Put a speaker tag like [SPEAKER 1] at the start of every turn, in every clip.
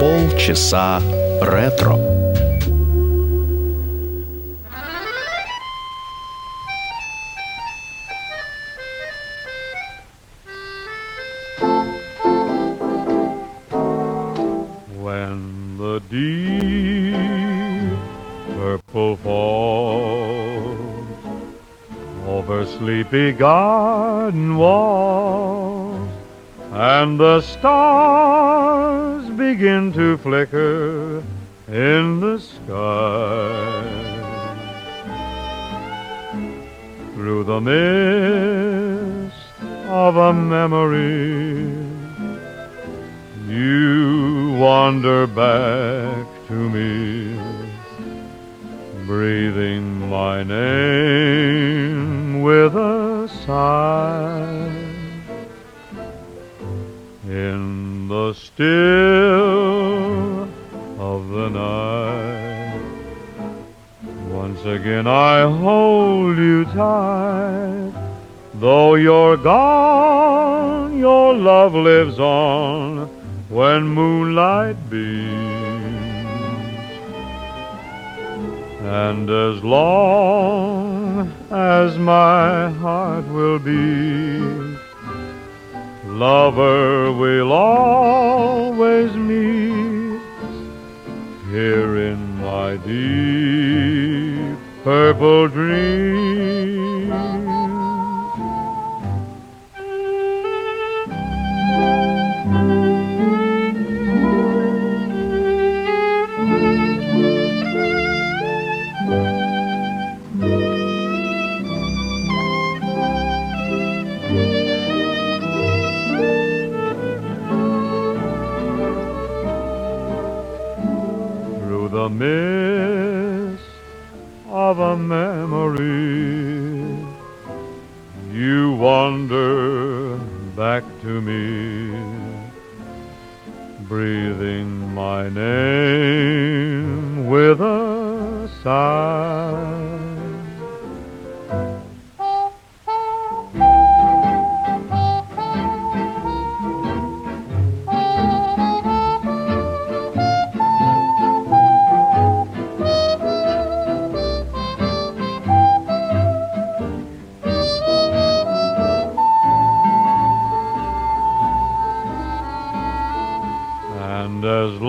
[SPEAKER 1] Полчаса ретро.
[SPEAKER 2] When the deep purple falls over sleepy garden walls and the stars begin to flicker in the sky through the mist of a memory you wander back to me, breathing my name with a sigh. In the still of the night, once again I hold you tight. Though you're gone, your love lives on when moonlight beams. And as long as my heart will beat, lover we'll always meet here in my deep purple dream. Mist of a memory. You wander back to me, breathing my name with a sigh.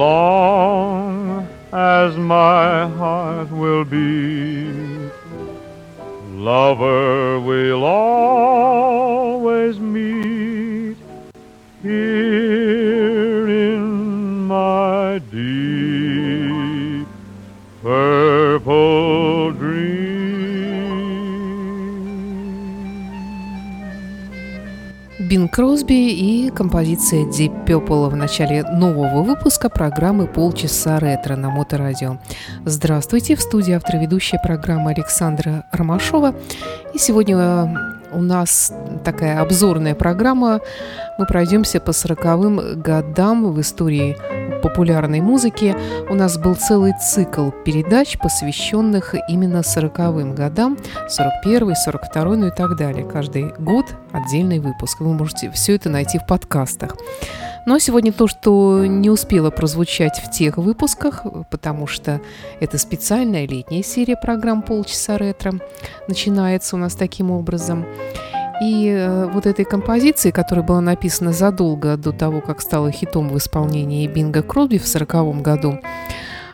[SPEAKER 2] long as my heart will be, lover we'll always meet here in my deep purple dream.
[SPEAKER 3] Бинг Кросби и композиция Deep Purple в начале нового выпуска программы «Полчаса ретро» на Моторадио. Здравствуйте, в студии автор ведущая программы Александра Ромашова. И сегодня э, у нас такая обзорная программа. Мы пройдемся по 40-м годам в истории популярной музыки. У нас был целый цикл передач, посвященных именно 40-м годам, 41-й, 42-й, ну и так далее. Каждый год отдельный выпуск. Вы можете все это найти в подкастах. Но сегодня то, что не успело прозвучать в тех выпусках, потому что это специальная летняя серия программ «Полчаса ретро», начинается у нас таким образом. И э, вот этой композиции, которая была написана задолго до того, как стала хитом в исполнении Бинга Кросби в 1940 году,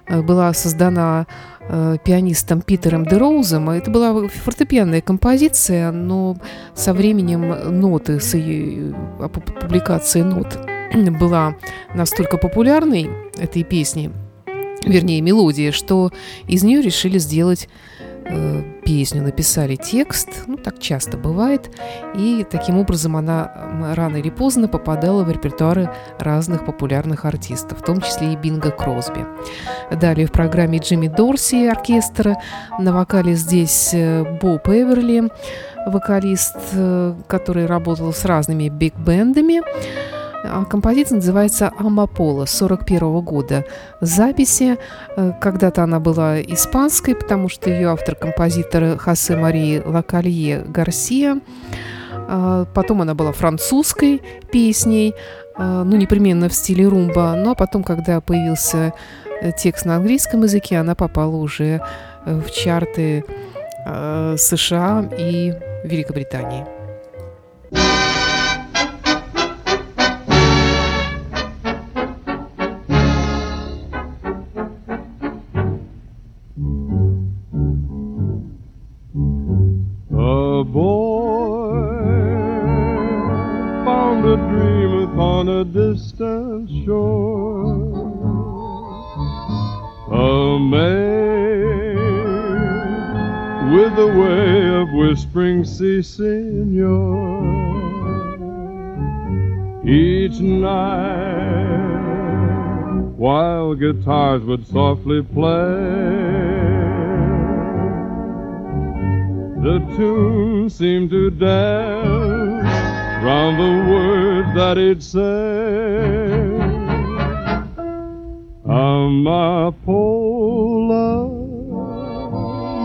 [SPEAKER 3] э, была создана э, пианистом Питером де Роузом. Это была фортепианная композиция, но со временем ноты, с ее публикацией нот была настолько популярной, этой песни, вернее, мелодия, что из нее решили сделать э, песню, написали текст, ну так часто бывает, и таким образом она рано или поздно попадала в репертуары разных популярных артистов, в том числе и Бинга Кросби. Далее в программе Джимми Дорси оркестра, на вокале здесь э, Боб Эверли, вокалист, э, который работал с разными биг-бендами, Композиция называется «Амапола» 41 года записи. Э, Когда-то она была испанской, потому что ее автор-композитор Хосе Марии Лакалье Гарсия. А, потом она была французской песней, а, ну, непременно в стиле румба. Ну, а потом, когда появился э, текст на английском языке, она попала уже э, в чарты а, США и Великобритании.
[SPEAKER 4] Whispering si senor each night while guitars would softly play the tune seemed to dance round the words that he'd say amapola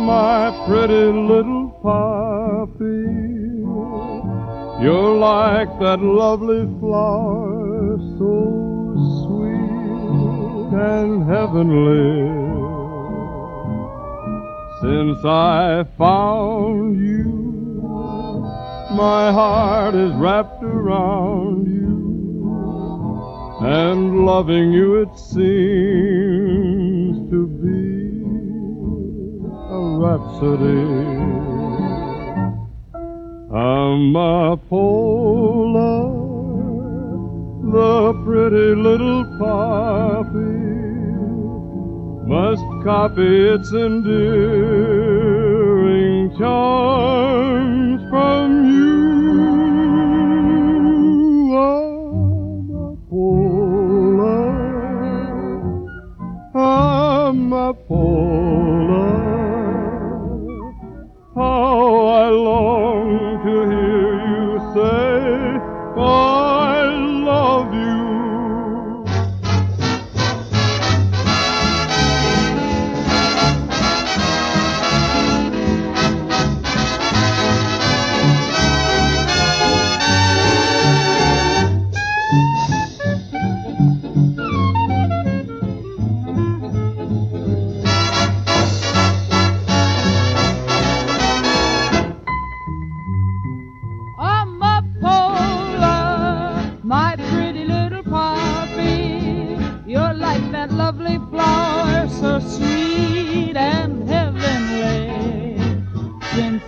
[SPEAKER 4] my pretty little poppy. You're like that lovely flower, so sweet and heavenly. Since I found you, my heart is wrapped around you, and loving you it seems to be rhapsody. Amapola, the pretty little poppy, must copy its endearing charms from you.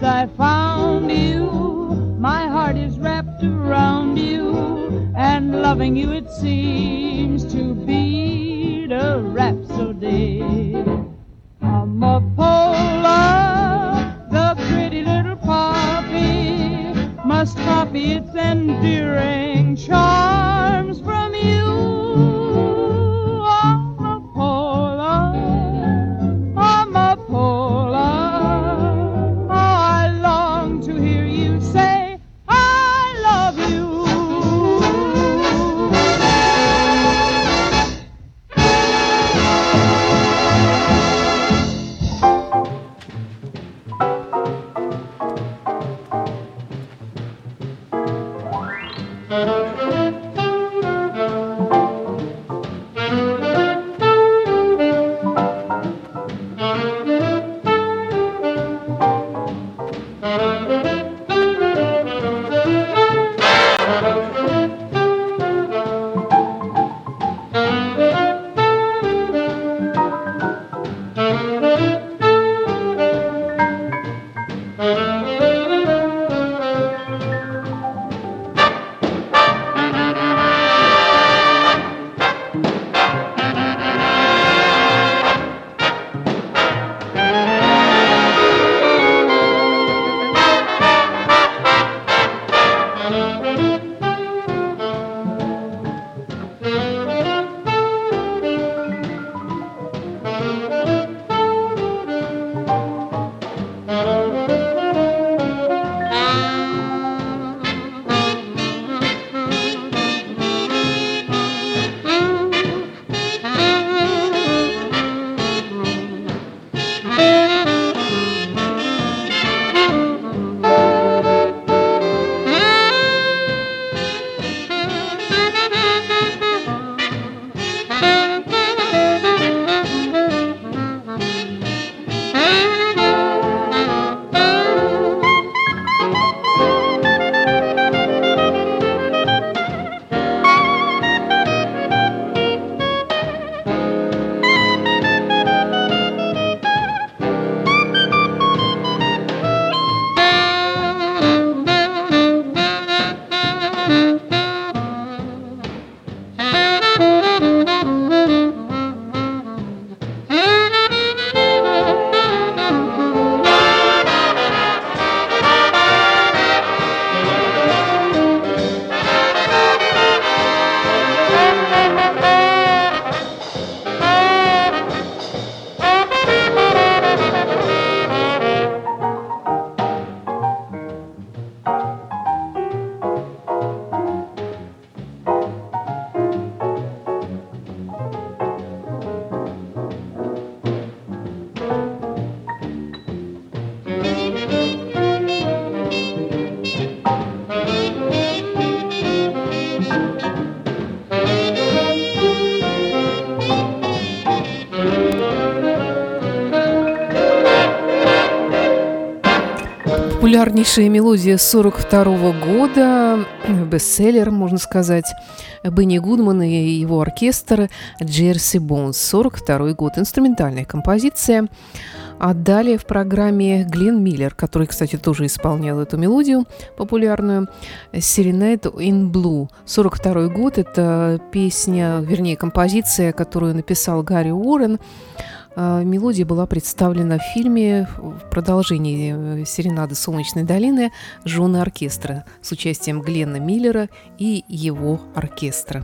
[SPEAKER 4] I
[SPEAKER 5] found you, my heart is wrapped around you, and loving you it seems to be a rhapsody. Amapola, the pretty little poppy, must copy its endearing
[SPEAKER 3] Популярнейшая мелодия 42 года, бестселлер, можно сказать, Бенни Гудман и его оркестр Джерси Бонс, 42 год, инструментальная композиция. А далее в программе Глен Миллер, который, кстати, тоже исполнял эту мелодию популярную, «Serenade in Blue», 42 год, это песня, вернее, композиция, которую написал Гарри Уоррен, Мелодия была представлена в фильме в продолжении э, «Серенады Солнечной долины» «Жены оркестра» с участием Гленна Миллера и его оркестра.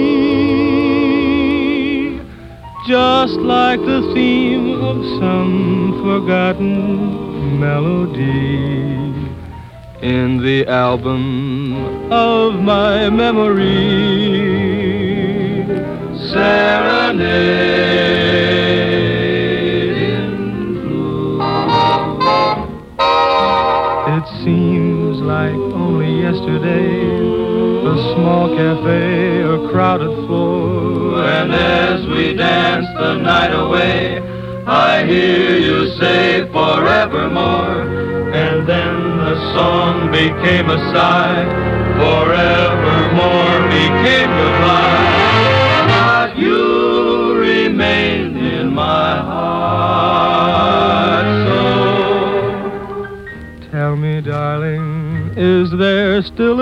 [SPEAKER 6] just like the theme of some forgotten melody in the album of my memory. Serenade in blue. It seems like only yesterday, a small cafe, a crowded floor, and as we dance the night away, I hear you say forevermore, and then the song became a sigh, forevermore became goodbye. But you remain in my heart. So tell me, darling, is there still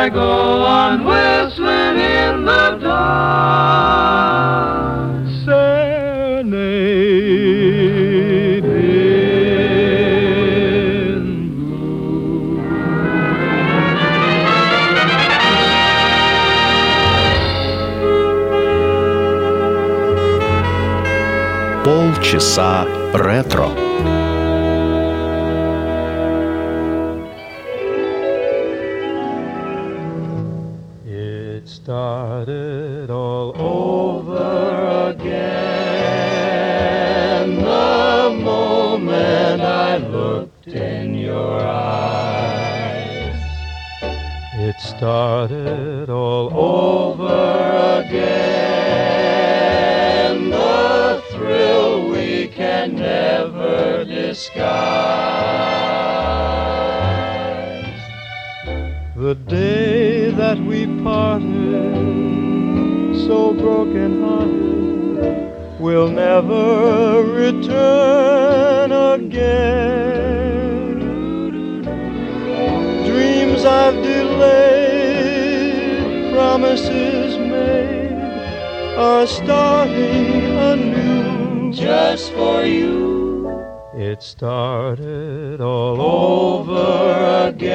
[SPEAKER 6] I go on whistling in the dark? Serenade in blue.
[SPEAKER 7] Полчаса ретро.
[SPEAKER 6] Started all over again the thrill we can never disguise. The day that we parted, so broken hearted, will never return again. I've delayed, promises made
[SPEAKER 7] are starting anew just for you. It started all over again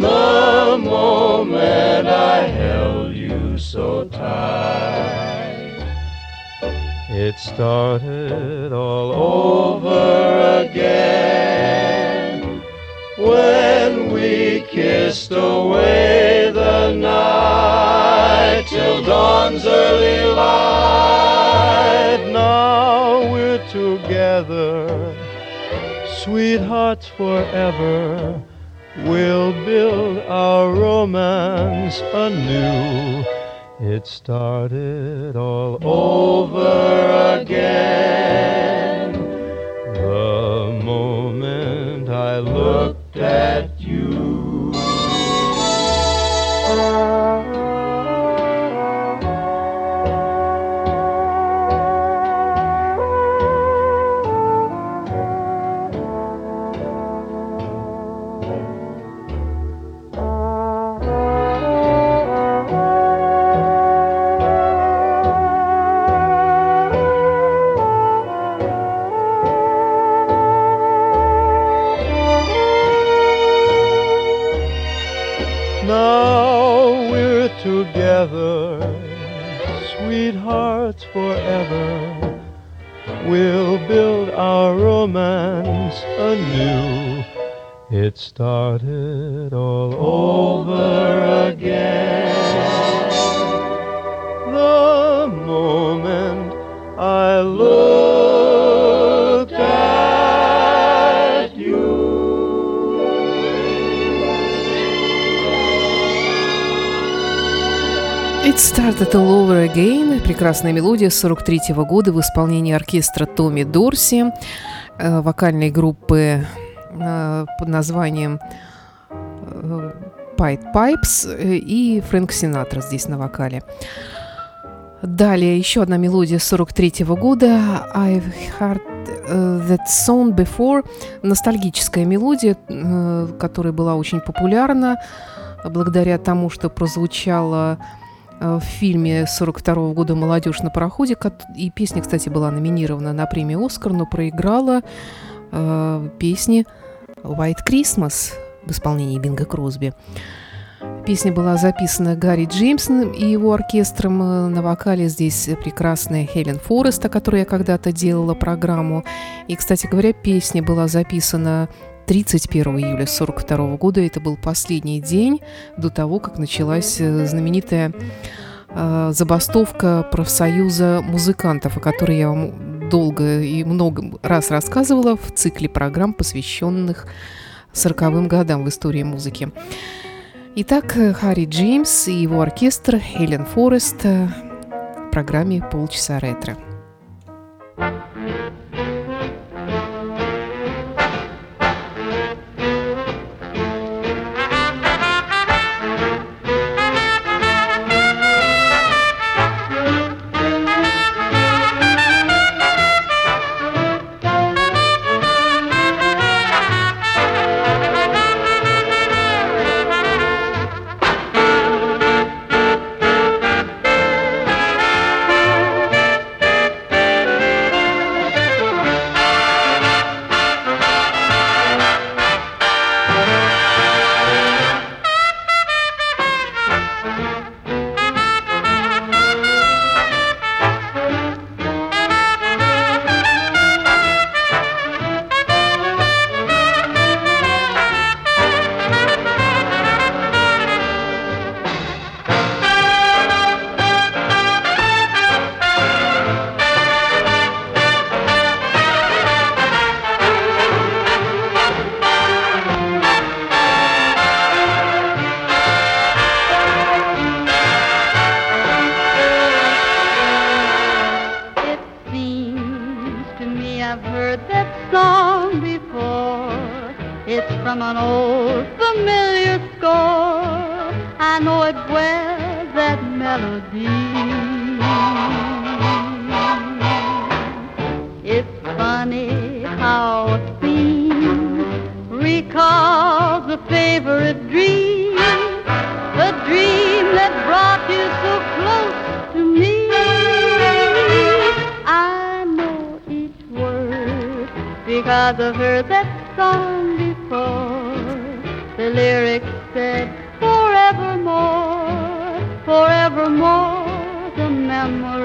[SPEAKER 7] the moment I held you so tight. It started all over again kissed away the night till dawn's early light. Now we're together, sweethearts forever. We'll build our romance anew. It started all over again. We'll build our romance anew. It started all over again.
[SPEAKER 3] It Started All Over Again. Прекрасная мелодия 43 года в исполнении оркестра Томми Дорси, э, вокальной группы э, под названием э, Pied Pipes и Фрэнк Синатра здесь на вокале. Далее еще одна мелодия 43 года I've heard that song before. Ностальгическая мелодия, которая была очень популярна благодаря тому, что прозвучала в фильме 42 года «Молодежь на пароходе». И песня, кстати, была номинирована на премию «Оскар», но проиграла э, песни «White Christmas» в исполнении Бинга Кросби. Песня была записана Гарри Джеймсом и его оркестром. Э, На вокале здесь прекрасная Хелен Форест, о которой я когда-то делала программу. И, кстати говоря, песня была записана 31 июля 1942 года. Это был последний день до того, как началась э, знаменитая э, забастовка профсоюза музыкантов, о которой я вам долго и много раз рассказывала в цикле программ, посвященных 40-м годам в истории музыки. Итак, Харри Джеймс и его оркестр Хелен Форест э, в программе «Полчаса ретро».
[SPEAKER 8] It I've heard that song before. The lyrics said, forevermore, forevermore, the memory.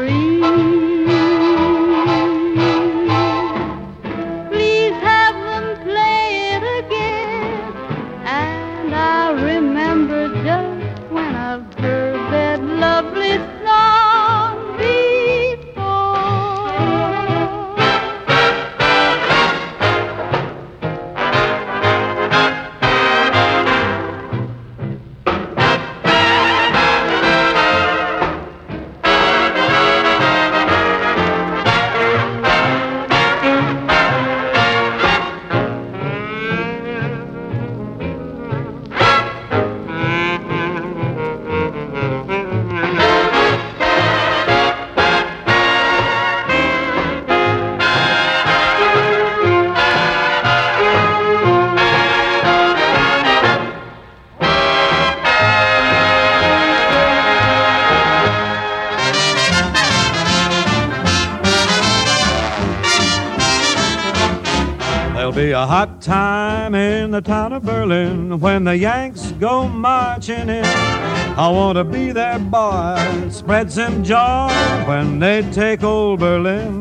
[SPEAKER 2] Be a hot time in the town of Berlin when the Yanks go marching in. I want to be their boy, spread some joy when they take old Berlin.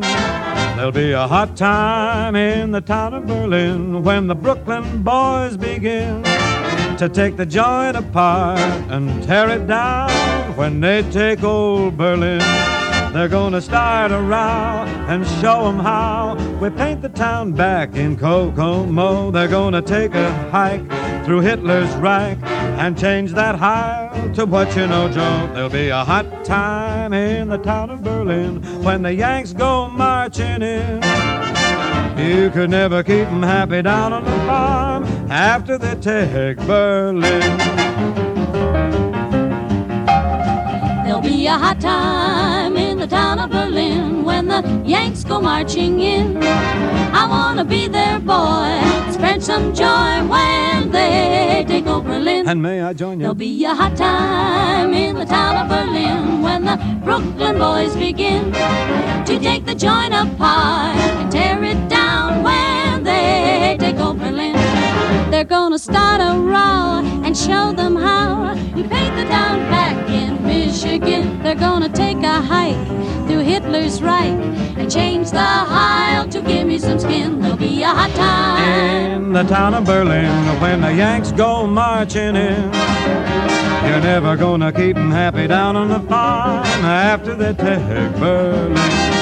[SPEAKER 2] There'll be a hot time in the town of Berlin when the Brooklyn boys begin to take the joint apart and tear it down when they take old Berlin. They're gonna start a row and show 'em how we paint the town back in Kokomo. They're gonna take a hike through Hitler's Reich and change that Heil to what you know, Joe. There'll be a hot time in the town of Berlin when the Yanks go marching in. You could never keep 'em happy down on the farm after they take Berlin.
[SPEAKER 9] There'll be a hot time town of Berlin when the Yanks go marching in. I wanna be their boy, spread some joy when they take over Berlin.
[SPEAKER 2] And may I join you?
[SPEAKER 9] There'll be a hot time in the town of Berlin when the Brooklyn boys begin to take the joint apart and tear it down when they take over Berlin. They're gonna start a row and show them how You paint the town back in Michigan. They're gonna take a hike through Hitler's Reich and change the Heil to give me some skin. There'll be a hot time.
[SPEAKER 2] in the town of Berlin when the Yanks go marching in. You're never gonna keep 'em happy down on the farm after they take Berlin.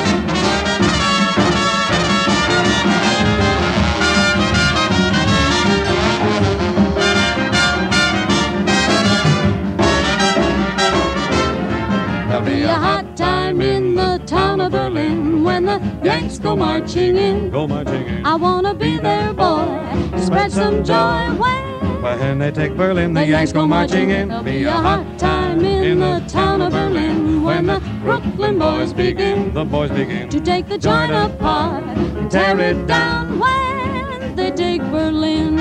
[SPEAKER 9] Town of Berlin when the Yanks go marching in.
[SPEAKER 2] Go marching in.
[SPEAKER 9] I wanna be their boy, spread some joy when
[SPEAKER 2] When they take Berlin, the Yanks go marching in.
[SPEAKER 9] There'll be a hot time in the town of Berlin when the Brooklyn boys begin
[SPEAKER 2] The boys begin.
[SPEAKER 9] to take the joint apart and tear it down when they take Berlin.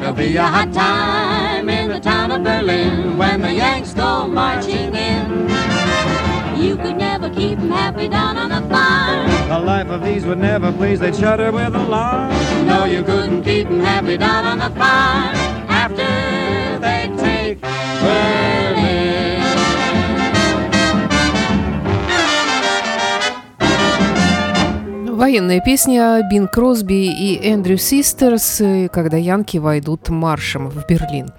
[SPEAKER 9] There'll be a hot time in the town of Berlin when the Yanks go marching in. You could never keep 'em happy down on the farm.
[SPEAKER 2] The life of these would never please, they'd shudder with alarm.
[SPEAKER 9] No, you couldn't keep 'em happy down on the farm after they take Berlin.
[SPEAKER 3] Военная песня Бин Кросби и Эндрю Систерс, э, когда янки войдут маршем в Берлин.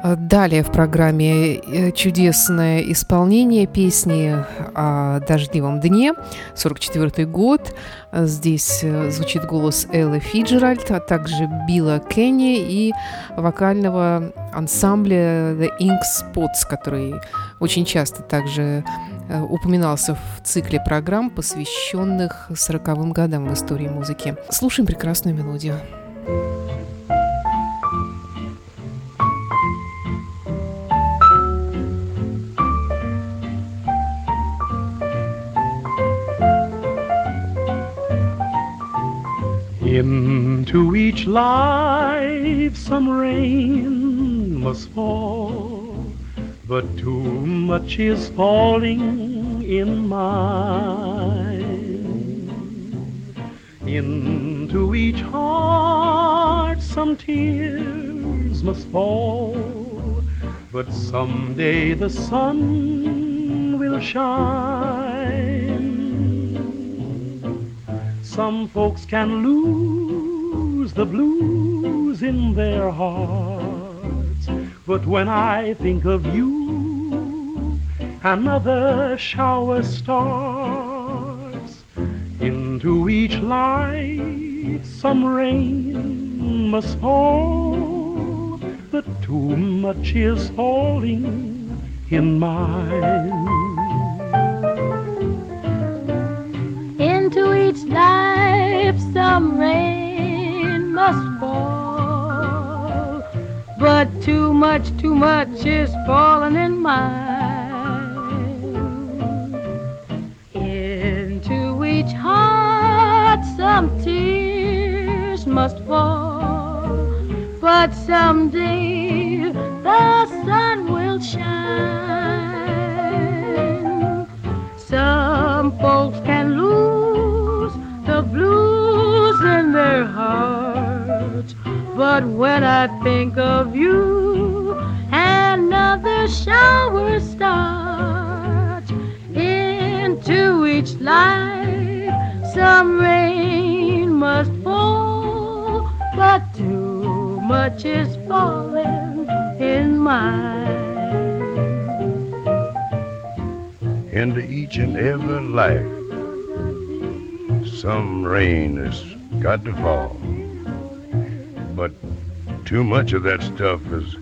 [SPEAKER 3] А Далее в программе э, чудесное исполнение песни о дождливом дне, 44 год. Здесь э, звучит голос Эллы Фиджеральд, а также Билла Кенни и вокального ансамбля The Ink Spots, который очень часто также э, упоминался в цикле программ, посвященных 40-м годам в истории музыки. Слушаем прекрасную мелодию.
[SPEAKER 10] Into each life some rain must fall, but too much is falling in mine. Into each heart some tears must fall, but someday the sun will shine. Some folks can lose the blues in their hearts, but when I think of you, another shower starts. Into each life some rain must fall, but too much is falling in mine.
[SPEAKER 11] Some rain must fall, but too much, too much is falling in mine. Into each heart some tears must fall, but someday I think of you, another shower starts. Into each life, some rain must fall, but too much is falling in mine.
[SPEAKER 12] into each and every life. Some rain has got to fall. But too much of that stuff has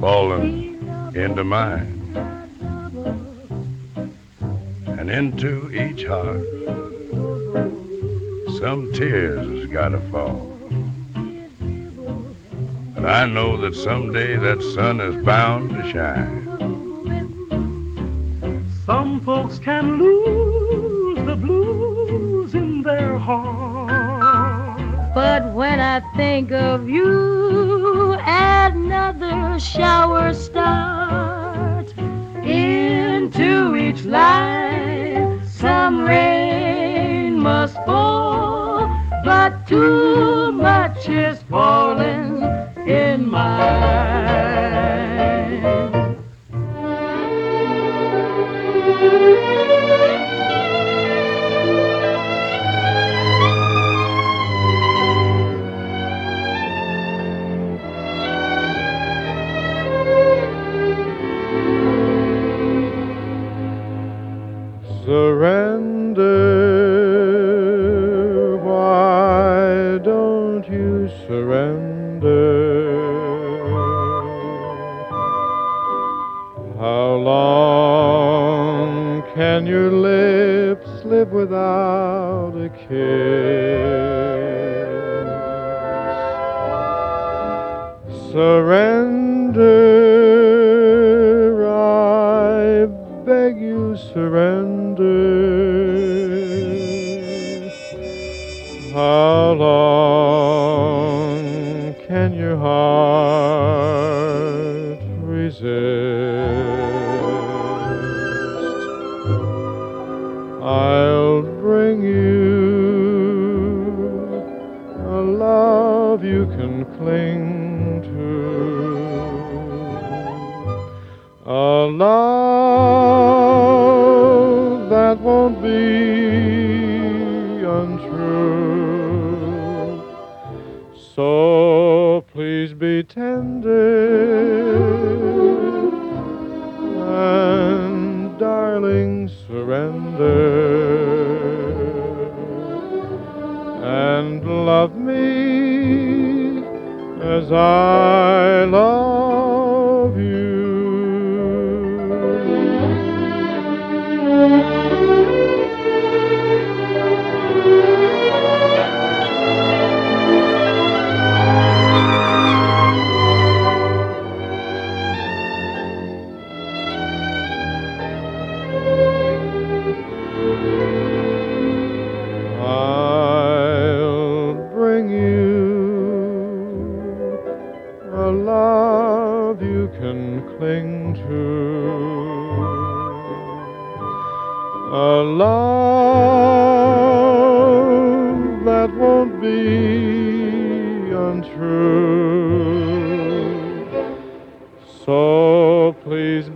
[SPEAKER 12] fallen into mine. And into each heart, some tears has got to fall. But I know that someday that sun is bound to shine.
[SPEAKER 10] Some folks can lose the blues in their heart.
[SPEAKER 11] But when I think of you, another shower starts. Into each life, some rain must fall, but too
[SPEAKER 13] So please be tender and darling surrender and love me as I love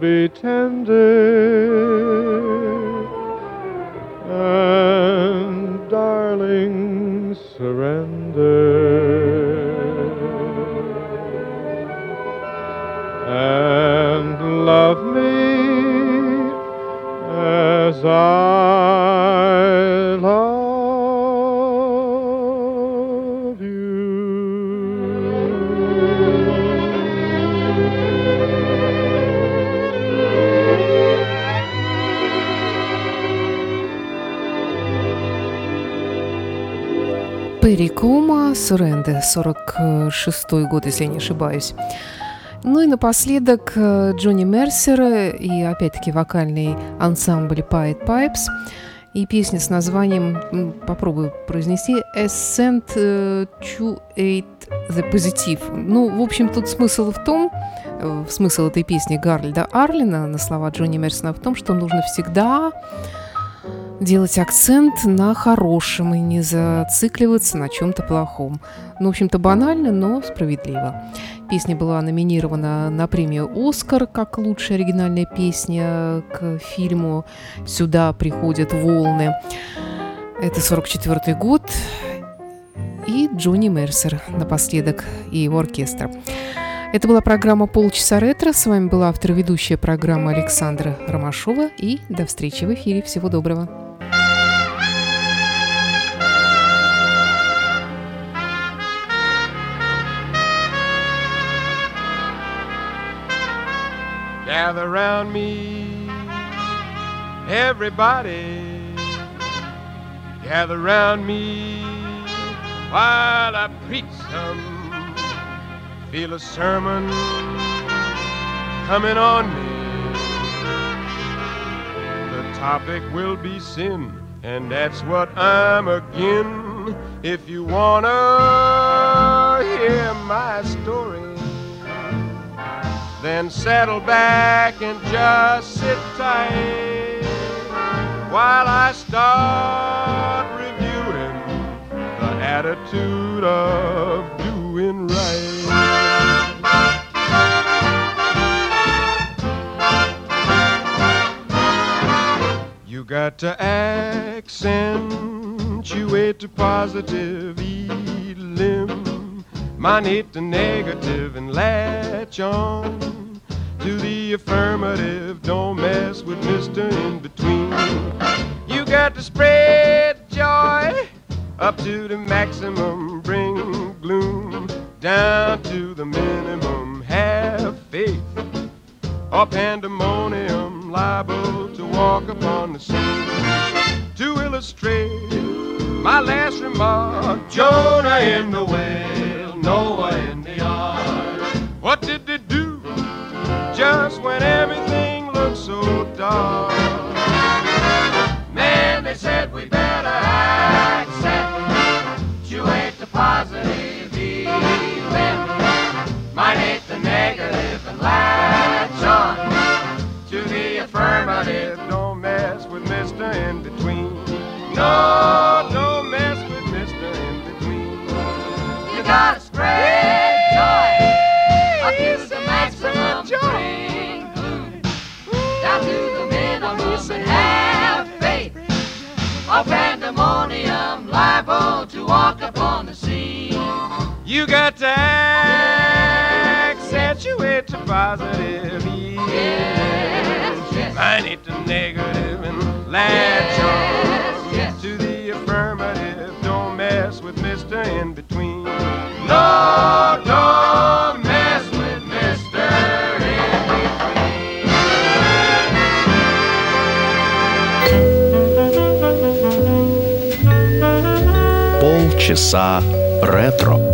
[SPEAKER 2] be tender and darling surrender. And love me as I
[SPEAKER 3] Суренде, 46 год, если я не ошибаюсь. Ну и напоследок э, Джонни Мерсер и опять-таки вокальный ансамбль Pied Pipes и песня с названием, попробую произнести, Ascent э, to Aid the Positive. Ну, в общем, тут смысл в том, э, смысл этой песни Гарльда Арлина на слова Джонни Мерсона в том, что нужно всегда делать акцент на хорошем и не зацикливаться на чем-то плохом. Ну, в общем-то, банально, но справедливо. Песня была номинирована на премию «Оскар» как лучшая оригинальная песня к фильму «Сюда приходят волны». Это 44 год. И Джонни Мерсер напоследок и его оркестр. Это была программа «Полчаса ретро». С вами была автор ведущая программы Александра Ромашова. И до встречи в эфире. Всего доброго.
[SPEAKER 14] Gather round me, everybody. Gather round me while I preach some. Feel a sermon coming on me. The topic will be sin, and that's what I'm again. If you wanna hear my story, then settle back and just sit tight while I start reviewing the attitude of doing right. You got to accentuate the positive, elim, minate the negative, and latch on to the affirmative. Don't mess with Mr. In Between. You got to spread joy up to the maximum, bring gloom down to the minimum. Have faith or pandemonium liable to walk upon the scene. To illustrate my last remark, Jonah in the whale, Noah in the ark. What did they do just when everything looked so dark? Man, they said we better accentuate the positive, even minate the negative, No, don't mess with Mr. In Between. You gotta spread joy the maximum. Gloom down to the minimum and have faith. Or pandemonium liable oh, to walk upon the scene. You got to accentuate the positive. Yes, yes. The negative and latch on
[SPEAKER 1] часа ретро.